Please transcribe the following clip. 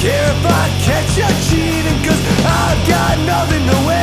care if I catch you cheating, cause I've got nothing to win.